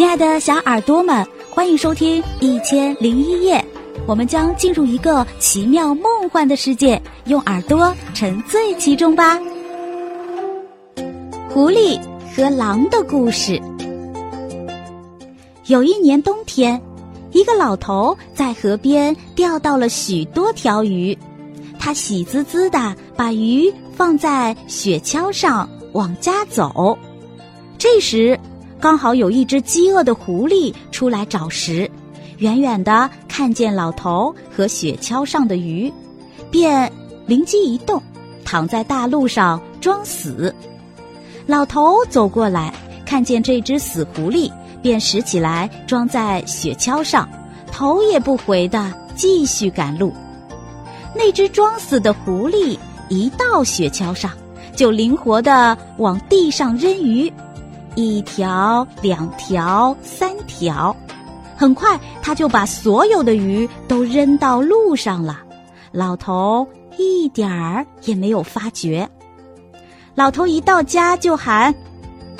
亲爱的小耳朵们，欢迎收听《一千零一夜》，我们将进入一个奇妙梦幻的世界，用耳朵沉醉其中吧。狐狸和狼的故事。有一年冬天，一个老头在河边钓到了许多条鱼，他喜滋滋的把鱼放在雪橇上往家走。这时，刚好有一只饥饿的狐狸出来找食，远远的看见老头和雪橇上的鱼，便灵机一动，躺在大路上装死。老头走过来，看见这只死狐狸，便拾起来装在雪橇上，头也不回的继续赶路。那只装死的狐狸一到雪橇上，就灵活的往地上扔鱼。一条、两条、三条，很快他就把所有的鱼都扔到路上了。老头一点儿也没有发觉。老头一到家就喊：“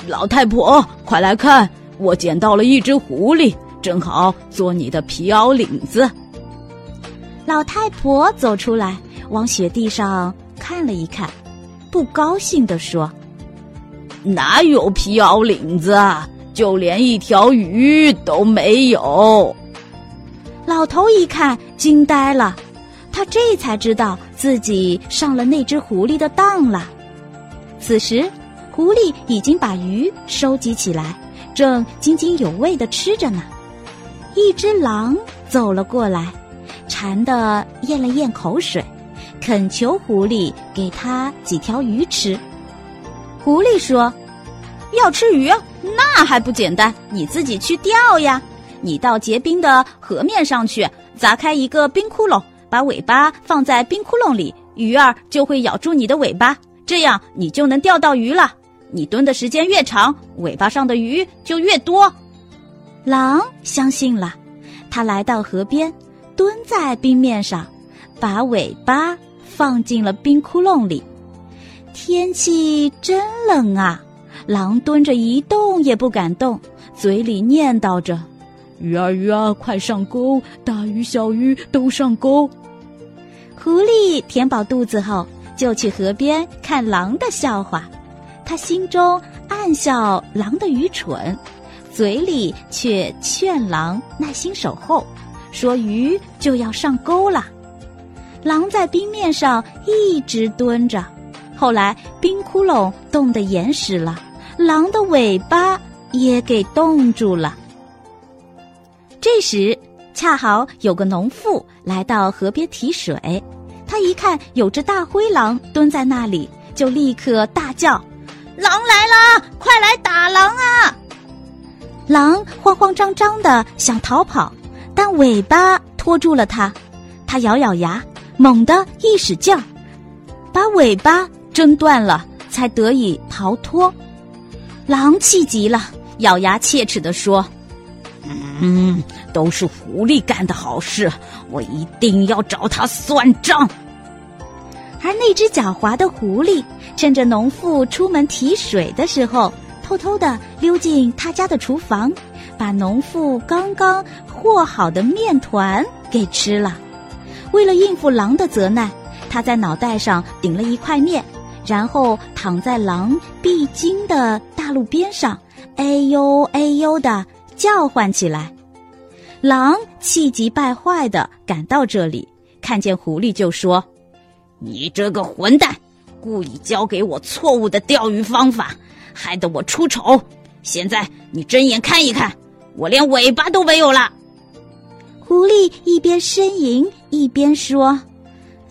老太婆，快来看，我捡到了一只狐狸，正好做你的皮袄领子。”老太婆走出来，往雪地上看了一看，不高兴地说。哪有皮袄领子啊？就连一条鱼都没有。老头一看，惊呆了，他这才知道自己上了那只狐狸的当了。此时，狐狸已经把鱼收集起来，正津津有味的吃着呢。一只狼走了过来，馋得咽了咽口水，恳求狐狸给他几条鱼吃。狐狸说：“要吃鱼，那还不简单？你自己去钓呀！你到结冰的河面上去，砸开一个冰窟窿，把尾巴放在冰窟窿里，鱼儿就会咬住你的尾巴，这样你就能钓到鱼了。你蹲的时间越长，尾巴上的鱼就越多。”狼相信了，他来到河边，蹲在冰面上，把尾巴放进了冰窟窿里。天气真冷啊！狼蹲着一动也不敢动，嘴里念叨着：“鱼儿鱼儿，快上钩！大鱼小鱼都上钩。”狐狸填饱肚子后，就去河边看狼的笑话。他心中暗笑狼的愚蠢，嘴里却劝狼耐心守候，说鱼就要上钩了。狼在冰面上一直蹲着。后来，冰窟窿冻得严实了，狼的尾巴也给冻住了。这时，恰好有个农妇来到河边提水，他一看有只大灰狼蹲在那里，就立刻大叫：“狼来了，快来打狼啊！”狼慌慌张张的想逃跑，但尾巴拖住了他，他咬咬牙，猛地一使劲儿，把尾巴。挣断了，才得以逃脱。狼气急了，咬牙切齿地说：“嗯，都是狐狸干的好事，我一定要找他算账。”而那只狡猾的狐狸，趁着农妇出门提水的时候，偷偷的溜进他家的厨房，把农妇刚刚和好的面团给吃了。为了应付狼的责难，他在脑袋上顶了一块面。然后躺在狼必经的大路边上，哎呦哎呦的叫唤起来。狼气急败坏的赶到这里，看见狐狸就说：“你这个混蛋，故意教给我错误的钓鱼方法，害得我出丑。现在你睁眼看一看，我连尾巴都没有了。”狐狸一边呻吟一边说。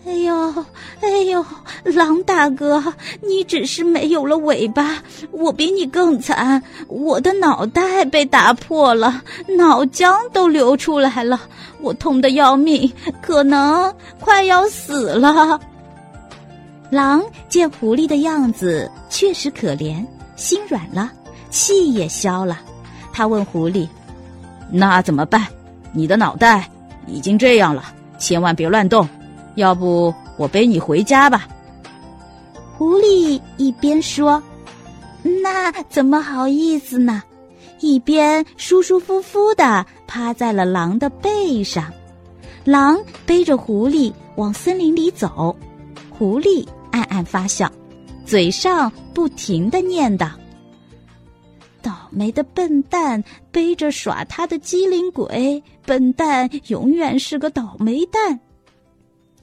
哎呦，哎呦，狼大哥，你只是没有了尾巴，我比你更惨。我的脑袋被打破了，脑浆都流出来了，我痛得要命，可能快要死了。狼见狐狸的样子确实可怜，心软了，气也消了。他问狐狸：“那怎么办？你的脑袋已经这样了，千万别乱动。”要不我背你回家吧。狐狸一边说：“那怎么好意思呢？”一边舒舒服服的趴在了狼的背上。狼背着狐狸往森林里走，狐狸暗暗发笑，嘴上不停的念叨：“倒霉的笨蛋，背着耍他的机灵鬼，笨蛋永远是个倒霉蛋。”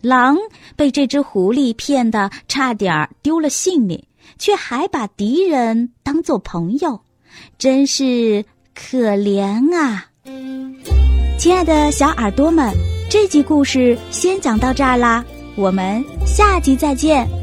狼被这只狐狸骗得差点丢了性命，却还把敌人当做朋友，真是可怜啊！亲爱的小耳朵们，这集故事先讲到这儿啦，我们下集再见。